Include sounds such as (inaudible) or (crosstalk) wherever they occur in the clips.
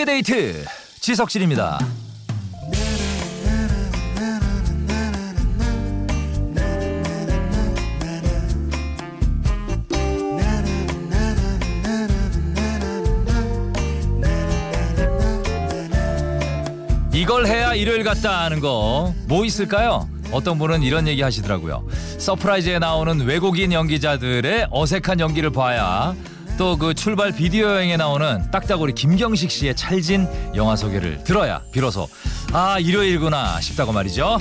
2시의 데이트 지석진입니다. 이걸 해야 일요일 같다 하는 거 뭐 있을까요? 어떤 분은 이런 얘기 하시더라고요. 서프라이즈에 나오는 외국인 연기자들의 어색한 연기를 봐야 또 그 출발 비디오 여행에 나오는 딱따구리 김경식 씨의 찰진 영화 소개를 들어야 비로소 아 일요일구나 싶다고 말이죠.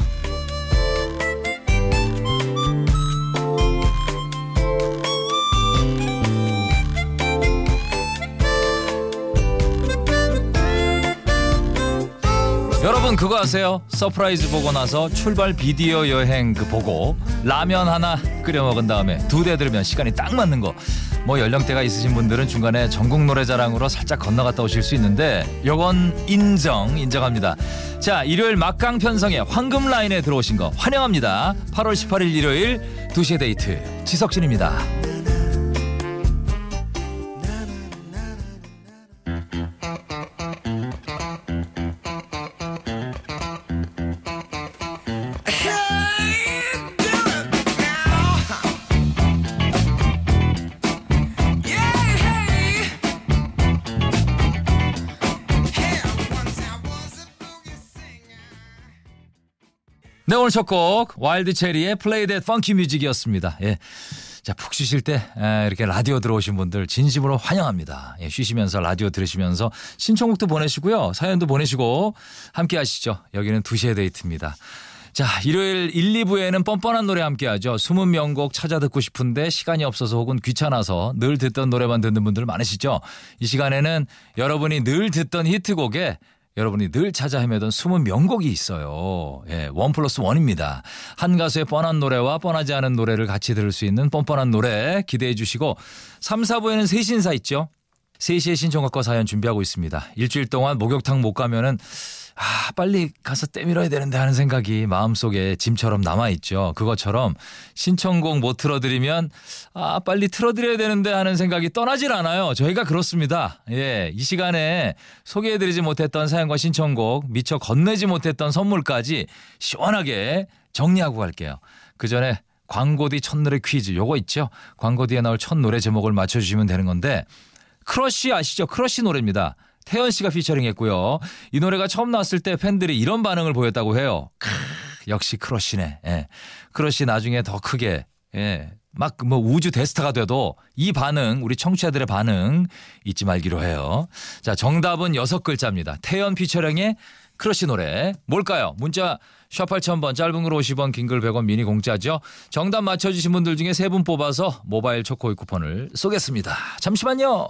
여러분 그거 아세요? 서프라이즈 보고 나서 출발 비디오 여행 그 보고 라면 하나 끓여 먹은 다음에 두 대 들으면 시간이 딱 맞는 거. 뭐 연령대가 있으신 분들은 중간에 전국 노래자랑으로 살짝 건너갔다 오실 수 있는데 요건 인정 인정합니다. 자 일요일 막강 편성의 황금 라인에 들어오신 거 환영합니다. 8월 18일 일요일 2시의 데이트 지석진입니다. 오늘 첫 곡 와일드 체리의 Play That Funky Music이었습니다. 예. 자, 푹 쉬실 때 에, 이렇게 라디오 들어오신 분들 진심으로 환영합니다. 예, 쉬시면서 라디오 들으시면서 신청곡도 보내시고요. 사연도 보내시고 함께 하시죠. 여기는 2시의 데이트입니다. 자, 일요일 1, 2부에는 뻔뻔한 노래 함께 하죠. 숨은 명곡 찾아 듣고 싶은데 시간이 없어서 혹은 귀찮아서 늘 듣던 노래만 듣는 분들 많으시죠? 이 시간에는 여러분이 늘 듣던 히트곡에 여러분이 늘 찾아 헤매던 숨은 명곡이 있어요. 예, 원 플러스 원입니다. 한 가수의 뻔한 노래와 뻔하지 않은 노래를 같이 들을 수 있는 뻔뻔한 노래 기대해 주시고 3, 4부에는 새 신사 있죠. 3시에 신청곡과 사연 준비하고 있습니다. 일주일 동안 목욕탕 못 가면은 아, 빨리 가서 때밀어야 되는데 하는 생각이 마음속에 짐처럼 남아있죠. 그것처럼 신청곡 못 틀어드리면 아, 빨리 틀어드려야 되는데 하는 생각이 떠나질 않아요. 저희가 그렇습니다. 예. 이 시간에 소개해드리지 못했던 사연과 신청곡, 미처 건네지 못했던 선물까지 시원하게 정리하고 갈게요. 그 전에 광고 뒤 첫 노래 퀴즈 요거 있죠? 광고 뒤에 나올 첫 노래 제목을 맞춰주시면 되는 건데 크러쉬 아시죠? 크러쉬 노래입니다. 태연 씨가 피처링했고요. 이 노래가 처음 나왔을 때 팬들이 이런 반응을 보였다고 해요. 크, 역시 크러쉬네. 예. 크러쉬 나중에 더 크게 예. 막 뭐 우주 대스타가 돼도 이 반응 우리 청취자들의 반응 잊지 말기로 해요. 자 정답은 여섯 글자입니다. 태연 피처링의 크러쉬 노래 뭘까요? 문자 샵 8000번 짧은 글 50원 긴 글 100원 미니 공짜죠. 정답 맞춰주신 분들 중에 세 분 뽑아서 모바일 초코이 쿠폰을 쏘겠습니다. 잠시만요.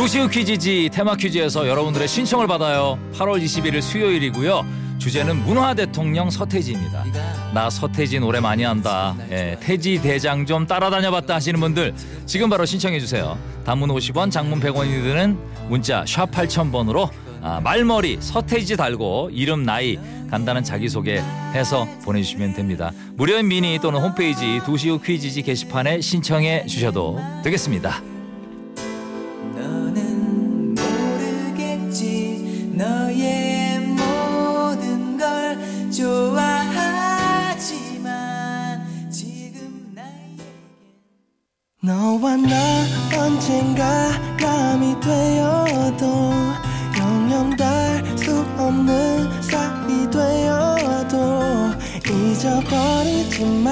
도시의 퀴즈지 테마 퀴즈에서 여러분들의 신청을 받아요. 8월 21일 수요일이고요. 주제는 문화 대통령 서태지입니다. 나 서태지 노래 많이 한다. 예, 태지 대장 좀 따라다녀봤다 하시는 분들 지금 바로 신청해 주세요. 단문 50원, 장문 100원이 드는 문자 샵 8000번으로 아, 말머리 서태지 달고 이름 나이 간단한 자기소개 해서 보내주시면 됩니다. 무료인 미니 또는 홈페이지 도시의 퀴즈지 게시판에 신청해 주셔도 되겠습니다. 너와 나 언젠가 남이 되어도 영영 달수 없는 사이 되어도 잊어버리지 마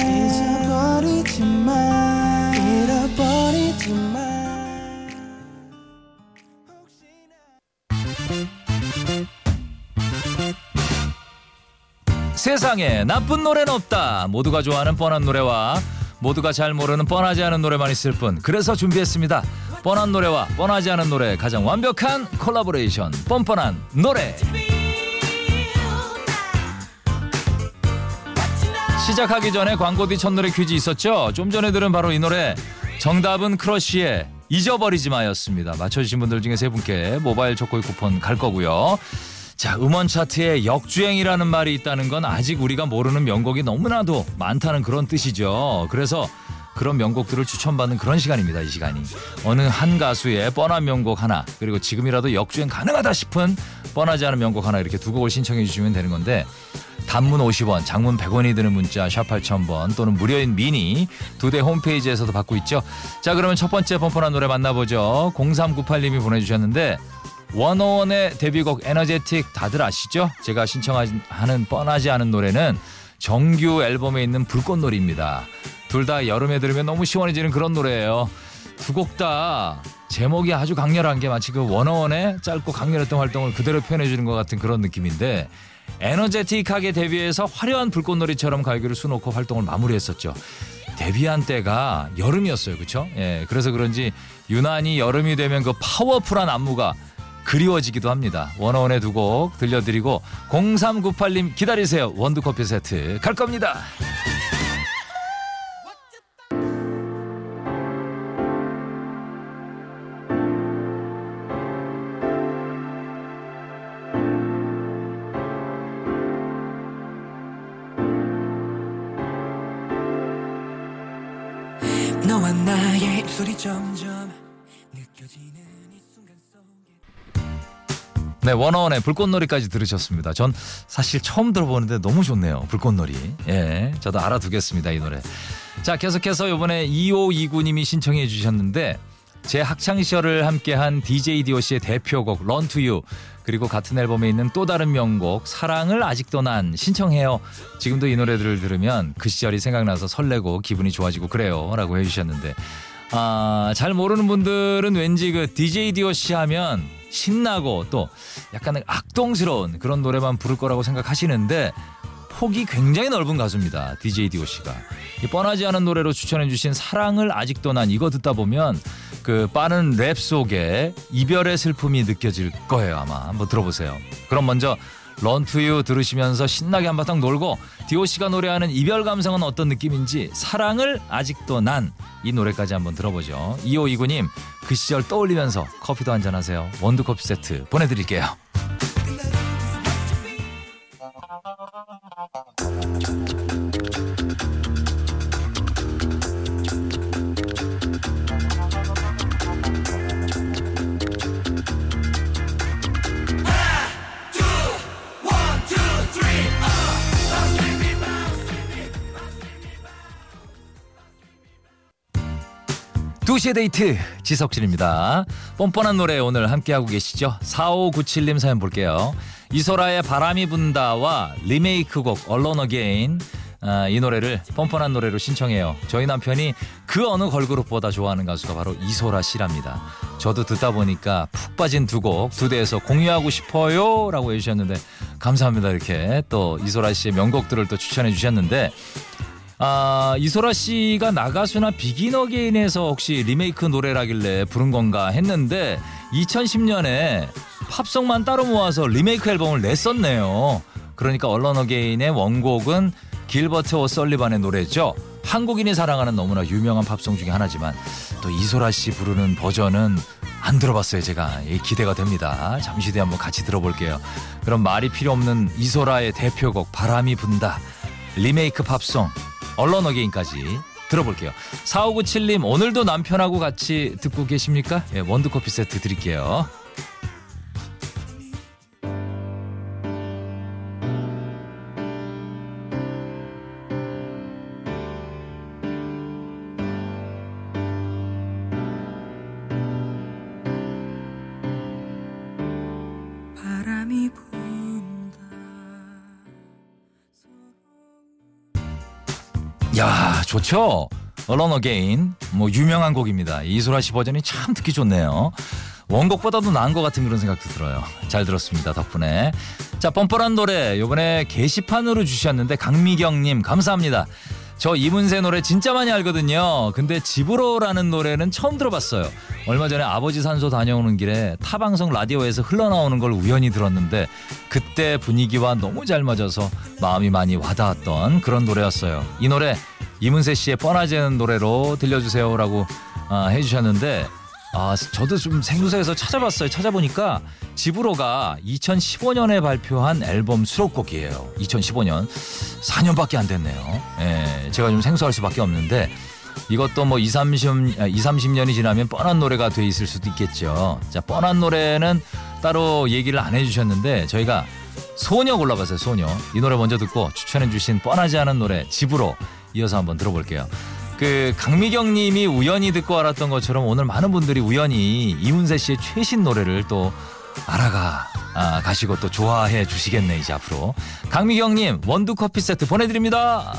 잊어버리지 마 잃어버리지 마 세상에 나쁜 노래는 없다. 모두가 좋아하는 뻔한 노래와 모두가 잘 모르는 뻔하지 않은 노래만 있을 뿐. 그래서 준비했습니다. 뻔한 노래와 뻔하지 않은 노래 가장 완벽한 콜라보레이션. 뻔뻔한 노래. 시작하기 전에 광고 뒤 첫노래 퀴즈 있었죠? 좀 전에 들은 바로 이 노래. 정답은 크러쉬의 잊어버리지 마였습니다. 맞춰주신 분들 중에 세 분께 모바일 초코이 쿠폰 갈 거고요. 자, 음원 차트에 역주행이라는 말이 있다는 건 아직 우리가 모르는 명곡이 너무나도 많다는 그런 뜻이죠. 그래서 그런 명곡들을 추천받는 그런 시간입니다. 이 시간이. 어느 한 가수의 뻔한 명곡 하나 그리고 지금이라도 역주행 가능하다 싶은 뻔하지 않은 명곡 하나 이렇게 두 곡을 신청해 주시면 되는 건데 단문 50원, 장문 100원이 드는 문자 샵 8000번 또는 무료인 미니 두 대 홈페이지에서도 받고 있죠. 자 그러면 첫 번째 뻔뻔한 노래 만나보죠. 0398님이 보내주셨는데 원어원의 데뷔곡 에너제틱 다들 아시죠? 제가 신청하는 뻔하지 않은 노래는 정규 앨범에 있는 불꽃놀이입니다. 둘 다 여름에 들으면 너무 시원해지는 그런 노래예요. 두 곡 다 제목이 아주 강렬한 게 마치 그 원어원의 짧고 강렬했던 활동을 그대로 표현해주는 것 같은 그런 느낌인데 에너제틱하게 데뷔해서 화려한 불꽃놀이처럼 갈기를 수놓고 활동을 마무리했었죠. 데뷔한 때가 여름이었어요. 그렇죠? 예. 그래서 그런지 유난히 여름이 되면 그 파워풀한 안무가 그리워지기도 합니다. 원어원의 두 곡 들려드리고 0398님 기다리세요. 원두커피 세트 갈 겁니다. 너와 나의 입술이 점점 느껴지는 네, 원어원의 불꽃놀이까지 들으셨습니다. 전 사실 처음 들어보는데 너무 좋네요. 불꽃놀이. 예, 저도 알아두겠습니다. 이 노래. 자, 계속해서 이번에 2529님이 신청해 주셨는데 제 학창 시절을 함께한 DJ DOC의 대표곡 You 그리고 같은 앨범에 있는 또 다른 명곡 사랑을 아직도 난 신청해요. 지금도 이 노래들을 들으면 그 시절이 생각나서 설레고 기분이 좋아지고 그래요 라고 해주셨는데 아, 잘 모르는 분들은 왠지 그 DJ DOC 하면 신나고 또 약간 악동스러운 그런 노래만 부를 거라고 생각하시는데 폭이 굉장히 넓은 가수입니다. DJ DOC가. 이 뻔하지 않은 노래로 추천해주신 사랑을 아직도 난 이거 듣다 보면 그 빠른 랩 속에 이별의 슬픔이 느껴질 거예요 아마 한번 들어보세요. 그럼 먼저 런투유 들으시면서 신나게 한바탕 놀고 DOC가 노래하는 이별 감성은 어떤 느낌인지 사랑을 아직도 난 이 노래까지 한번 들어보죠. 2529님 그 시절 떠올리면서 커피도 한잔하세요. 원두커피 세트 보내드릴게요. 두시의 데이트 지석진입니다. 뻔뻔한 노래 오늘 함께하고 계시죠? 4597님 사연 볼게요. 이소라의 바람이 분다와 리메이크곡 Alone Again 아, 이 노래를 뻔뻔한 노래로 신청해요. 저희 남편이 그 어느 걸그룹보다 좋아하는 가수가 바로 이소라 씨랍니다. 저도 듣다 보니까 푹 빠진 두 곡 두데에서 공유하고 싶어요 라고 해주셨는데 감사합니다 이렇게 또 이소라 씨의 명곡들을 또 추천해 주셨는데 아, 이소라 씨가 나가수나 비긴 어게인에서 혹시 리메이크 노래라길래 부른 건가 했는데 2010년에 팝송만 따로 모아서 리메이크 앨범을 냈었네요. 그러니까 Alone Again의 원곡은 길버트 오설리반의 노래죠. 한국인이 사랑하는 너무나 유명한 팝송 중에 하나지만 또 이소라 씨 부르는 버전은 안 들어봤어요 제가. 예, 기대가 됩니다. 잠시 뒤에 한번 같이 들어볼게요. 그럼 말이 필요 없는 이소라의 대표곡 바람이 분다. 리메이크 팝송 얼런 어게인까지 들어볼게요. 4597님 오늘도 남편하고 같이 듣고 계십니까? 예, 원두커피 세트 드릴게요. 바람이 분다 야 좋죠? Alone Again 뭐 유명한 곡입니다. 이소라 씨 버전이 참 듣기 좋네요. 원곡보다도 나은 것 같은 그런 생각도 들어요. 잘 들었습니다 덕분에. 자 뻔뻔한 노래 요번에 게시판으로 주셨는데 강미경님 감사합니다. 저 이문세 노래 진짜 많이 알거든요. 근데 집으로라는 노래는 처음 들어봤어요. 얼마 전에 아버지 산소 다녀오는 길에 타 방송 라디오에서 흘러나오는 걸 우연히 들었는데 그때 분위기와 너무 잘 맞아서 마음이 많이 와닿았던 그런 노래였어요. 이 노래 이문세 씨의 뻔하지 않은 노래로 들려주세요라고 아, 해주셨는데 아, 저도 좀 생소해서 찾아봤어요. 찾아보니까 집으로가 2015년에 발표한 앨범 수록곡이에요. 2015년 4년밖에 안 됐네요. 예, 제가 좀 생소할 수밖에 없는데 이것도 뭐 2, 30, 2, 30년이 지나면 뻔한 노래가 돼 있을 수도 있겠죠. 자, 뻔한 노래는 따로 얘기를 안 해주셨는데 저희가 소녀 골라봤어요. 소녀. 이 노래 먼저 듣고 추천해주신 뻔하지 않은 노래 집으로 이어서 한번 들어볼게요. 그 강미경 님이 우연히 듣고 알았던 것처럼 오늘 많은 분들이 우연히 이문세 씨의 최신 노래를 또 알아가 아, 가시고 또 좋아해 주시겠네 이제 앞으로 강미경 님 원두 커피 세트 보내드립니다.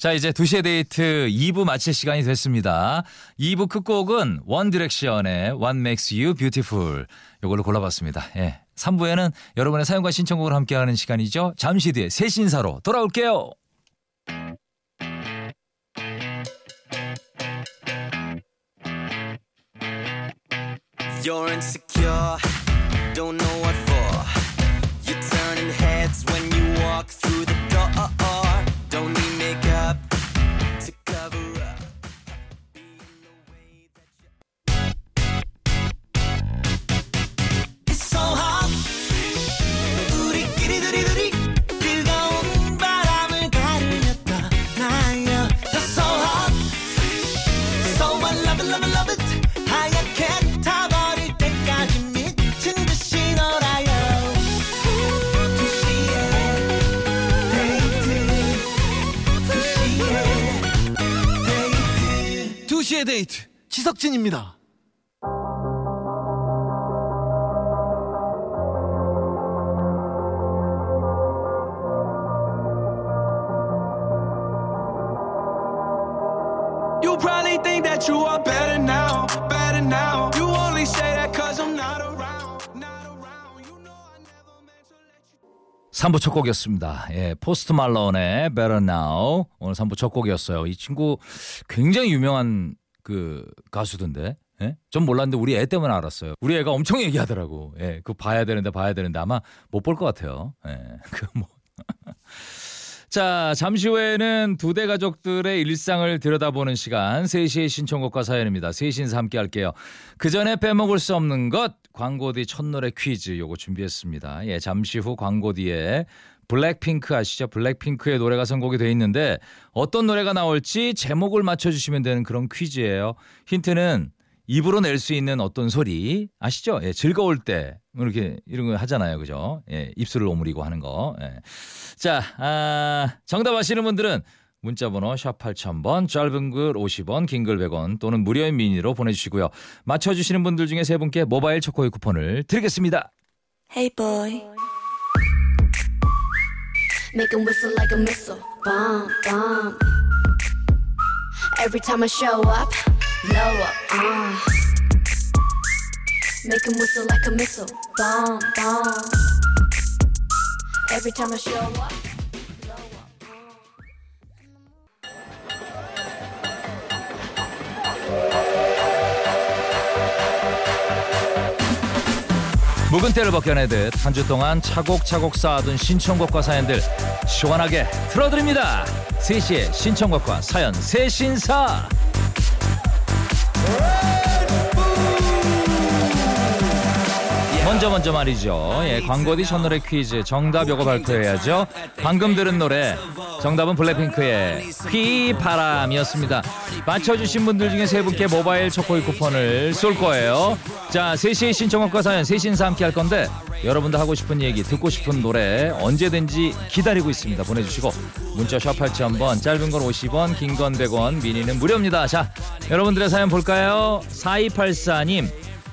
자 이제 2시의 데이트 2부 마칠 시간이 됐습니다. 2부 끝곡은 원 디렉션의 What Makes You Beautiful 요걸로 골라봤습니다. 예. 3부에는 여러분의 사연과 신청곡을 함께하는 시간이죠. 잠시 뒤에 새 신사로 돌아올게요. Around. You know I never meant to let you. 3부 첫 곡이었습니다. 예, 포스트 말론의 Better Now 오늘 3부 첫 곡이었어요. 이 친구 굉장히 유명한 그 가수던데. 예? 전 몰랐는데 우리 애 때문에 알았어요. 우리 애가 엄청 얘기하더라고. 예, 그 봐야 되는데 봐야 되는데 아마 못 볼 것 같아요. 예, (laughs) 그 뭐. (laughs) 자, 잠시 후에는 두 대 가족들의 일상을 들여다보는 시간 3시의 신청곡과 사연입니다. 세신사 함께 할게요. 그 전에 빼먹을 수 없는 것 광고 뒤 첫노래 퀴즈 요거 준비했습니다. 예, 잠시 후 광고 뒤에 블랙핑크 아시죠? 블랙핑크의 노래가 선곡이 돼 있는데 어떤 노래가 나올지 제목을 맞춰주시면 되는 그런 퀴즈예요. 힌트는 입으로 낼 수 있는 어떤 소리 아시죠? 예, 즐거울 때 이렇게 이런 거 하잖아요, 그죠? 예, 입술을 오므리고 하는 거. 예. 자, 아, 정답 아시는 분들은 문자번호 샵 8000번, 짧은 글 50원, 긴 글 100원 또는 무료인 미니로 보내주시고요. 맞춰주시는 분들 중에 세 분께 모바일 초코의 쿠폰을 드리겠습니다. Hey boy. Make him whistle like a missile. Bomb, bomb. Every time I show up, blow up. Uh. Make him whistle like a missile. Bomb, bomb. Every time I show up. 묵은 때를 벗겨내듯 한 주 동안 차곡차곡 쌓아둔 신청곡과 사연들 시원하게 틀어드립니다. 3시에 신청곡과 사연 새신사. 먼저 먼저 말이죠. 예, 광고 뒤 첫 노래 퀴즈 정답 요거 발표해야죠. 방금 들은 노래 정답은 블랙핑크의 휘바람이었습니다. 맞춰주신 분들 중에 세 분께 모바일 초코이 쿠폰을 쏠 거예요. 자, 3시에 신청곡과 사연 세신사 함께 할 건데 여러분도 하고 싶은 얘기 듣고 싶은 노래 언제든지 기다리고 있습니다. 보내주시고 문자 샵 8000번 짧은 건 50원 긴 건 100원 미니는 무료입니다. 자, 여러분들의 사연 볼까요? 4284님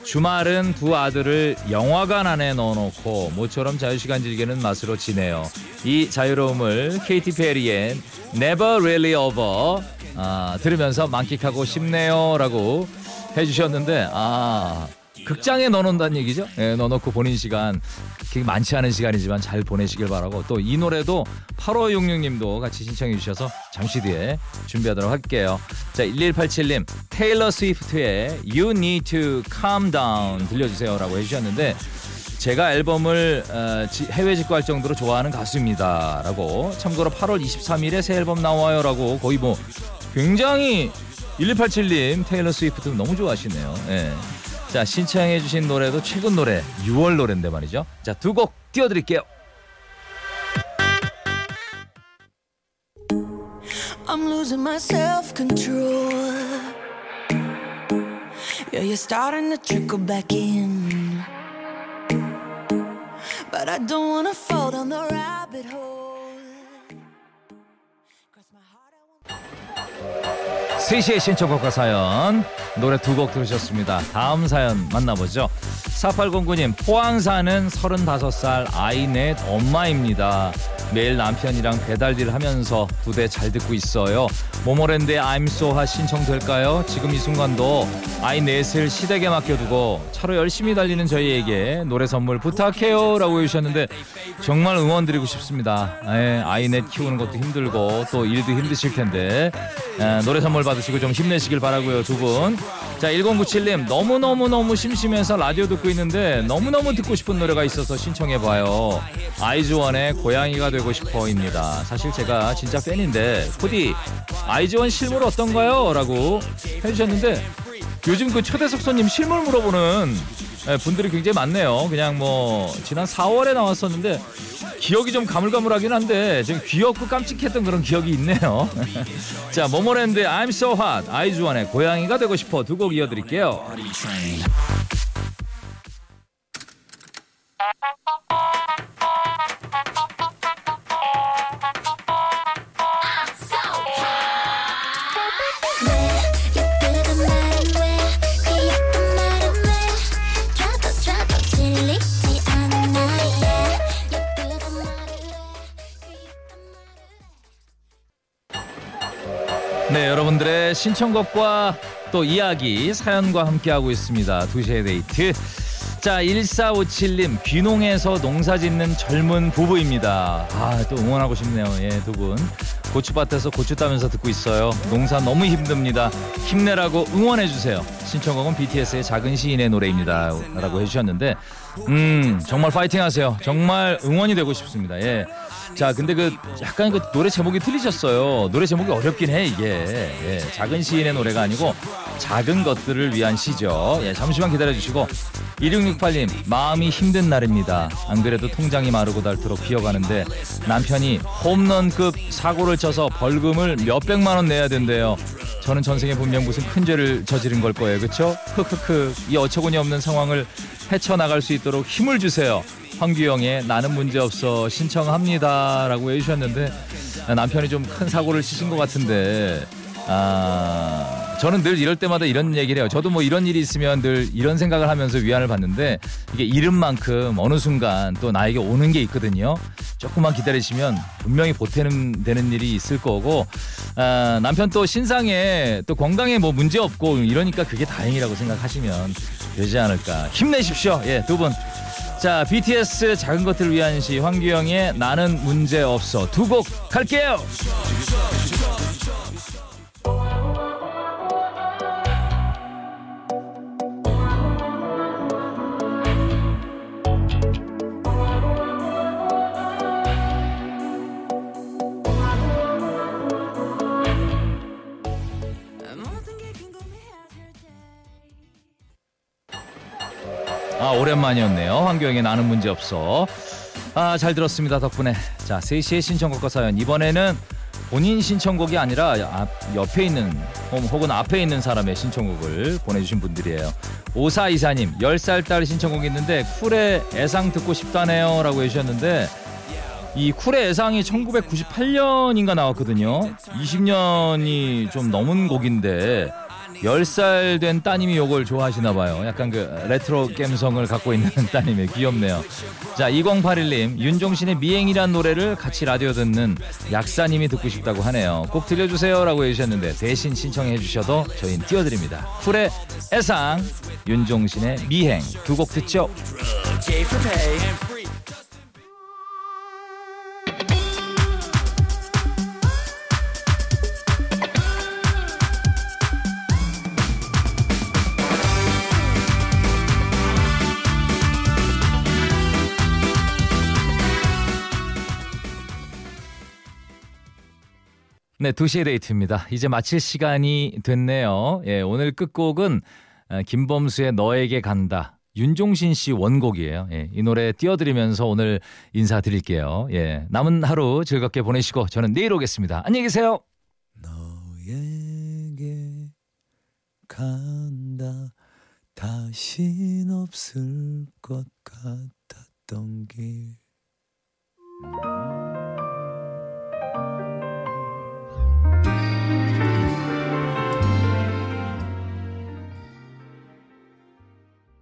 주말은 두 아들을 영화관 안에 넣어놓고 모처럼 자유시간 즐기는 맛으로 지내요. 이 자유로움을 케이티 페리의 Never Really Over 아, 들으면서 만끽하고 싶네요라고 해주셨는데 아 극장에 넣어놓는다는 얘기죠. 예, 넣어놓고 본인 시간 많지 않은 시간이지만 잘 보내시길 바라고 또 이 노래도 8566님도 같이 신청해 주셔서 잠시 뒤에 준비하도록 할게요. 자 1187님 테일러 스위프트의 You Need to Calm Down 들려주세요라고 해주셨는데 제가 앨범을 어, 지- 해외 직구할 정도로 좋아하는 가수입니다라고 참고로 8월 23일에 새 앨범 나와요라고 거의 뭐 굉장히 1187님 테일러 스위프트 너무 좋아하시네요. 예. 자 신청해 주신 노래도 최근 노래 6월 노래인데 말이죠. 자 두 곡 띄워드릴게요. Hole. 3시의 신청곡과 사연 노래 두 곡 들으셨습니다. 다음 사연 만나보죠. 4809님 포항 사는 35살 아이 넷 엄마입니다. 매일 남편이랑 배달일 하면서 두 대 잘 듣고 있어요. 모모랜드의 I'm so hot 신청될까요? 지금 이 순간도 아이 넷을 시댁에 맡겨두고 차로 열심히 달리는 저희에게 노래 선물 부탁해요 라고 해주셨는데 정말 응원드리고 싶습니다. 예, 아이 넷 키우는 것도 힘들고 또 일도 힘드실 텐데 예, 노래 선물 받으시고 좀 힘내시길 바라고요 두 분. 자 1097님 너무너무너무 심심해서 라디오 듣고 있는데 너무너무 듣고 싶은 노래가 있어서 신청해봐요. 아이즈원의 고양이가 되고 싶어입니다. 사실 제가 진짜 팬인데 코디 아이즈원 실물 어떤가요? 라고 해주셨는데 요즘 그 초대석 손님 실물 물어보는 예, 분들이 굉장히 많네요. 그냥 뭐 지난 4월에 나왔었는데 기억이 좀 가물가물하긴 한데 좀 귀엽고 깜찍했던 그런 기억이 있네요. (laughs) 자 모모랜드의 I'm So Hot, 아이즈원의 고양이가 되고 싶어 두 곡 이어드릴게요. 신청곡과 또 이야기 사연과 함께하고 있습니다. 2시의 데이트. 자 1457님 귀농에서 농사 짓는 젊은 부부입니다. 아 또 응원하고 싶네요. 예두 분. 고추밭에서 고추 따면서 듣고 있어요. 농사 너무 힘듭니다. 힘내라고 응원해 주세요. 신청곡은 BTS의 작은 시인의 노래입니다. 라고 해주셨는데 음 정말 파이팅 하세요. 정말 응원이 되고 싶습니다. 예. 자 근데 그 약간 그 노래 제목이 틀리셨어요. 노래 제목이 어렵긴 해 이게. 예, 작은 시인의 노래가 아니고 작은 것들을 위한 시죠. 예, 잠시만 기다려 주시고 1668님 마음이 힘든 날입니다. 안 그래도 통장이 마르고 닳도록 비어가는데 남편이 홈런급 사고를 쳐서 벌금을 몇백만 원 내야 된대요. 저는 전생에 분명 무슨 큰 죄를 저지른 걸 거예요. 그렇죠? 크크크. 이 어처구니 없는 상황을 헤쳐나갈 수 있도록 힘을 주세요. 황규영의 나는 문제없어 신청합니다라고 해주셨는데 남편이 좀 큰 사고를 치신 것 같은데 아 저는 늘 이럴 때마다 이런 얘기를 해요. 저도 뭐 이런 일이 있으면 늘 이런 생각을 하면서 위안을 받는데 이게 이름만큼 어느 순간 또 나에게 오는 게 있거든요. 조금만 기다리시면 분명히 보태는 되는 일이 있을 거고 아, 남편 또 신상에 또 건강에 뭐 문제 없고 이러니까 그게 다행이라고 생각하시면 되지 않을까. 힘내십시오. 예, 두 분. 자, BTS 작은 것들을 위한 시 황규영의 나는 문제 없어 두 곡 갈게요. 오랜만이었네요. 황교영의 나는 문제 없어. 아, 잘 들었습니다. 덕분에. 자, 3시의 신청곡과 사연. 이번에는 본인 신청곡이 아니라 앞, 옆에 있는 혹- 혹은 앞에 있는 사람의 신청곡을 보내주신 분들이에요. 오사 이사님, 10살 딸 신청곡이 있는데 쿨의 애상 듣고 싶다네요. 라고 해주셨는데 이 쿨의 애상이 1998년인가 나왔거든요. 20년이 좀 넘은 곡인데 10살 된 따님이 요걸 좋아하시나 봐요. 약간 그 레트로 감성을 갖고 있는 (laughs) 따님이 귀엽네요. 자, 2081님, 윤종신의 미행이란 노래를 같이 라디오 듣는 약사님이 듣고 싶다고 하네요. 꼭 들려주세요라고 해주셨는데 대신 신청해 주셔도 저희는 띄워드립니다. 쿨의 애상, 윤종신의 미행 두 곡 듣죠. 네, 2시의 데이트입니다. 이제 마칠 시간이 됐네요. 예, 오늘 끝곡은 어, 김범수의 너에게 간다. 윤종신 씨 원곡이에요. 예, 이 노래 띄워드리면서 오늘 인사드릴게요. 예, 남은 하루 즐겁게 보내시고 저는 내일 오겠습니다. 안녕히 계세요. 너에게 간다 다신 없을 것 같았던 길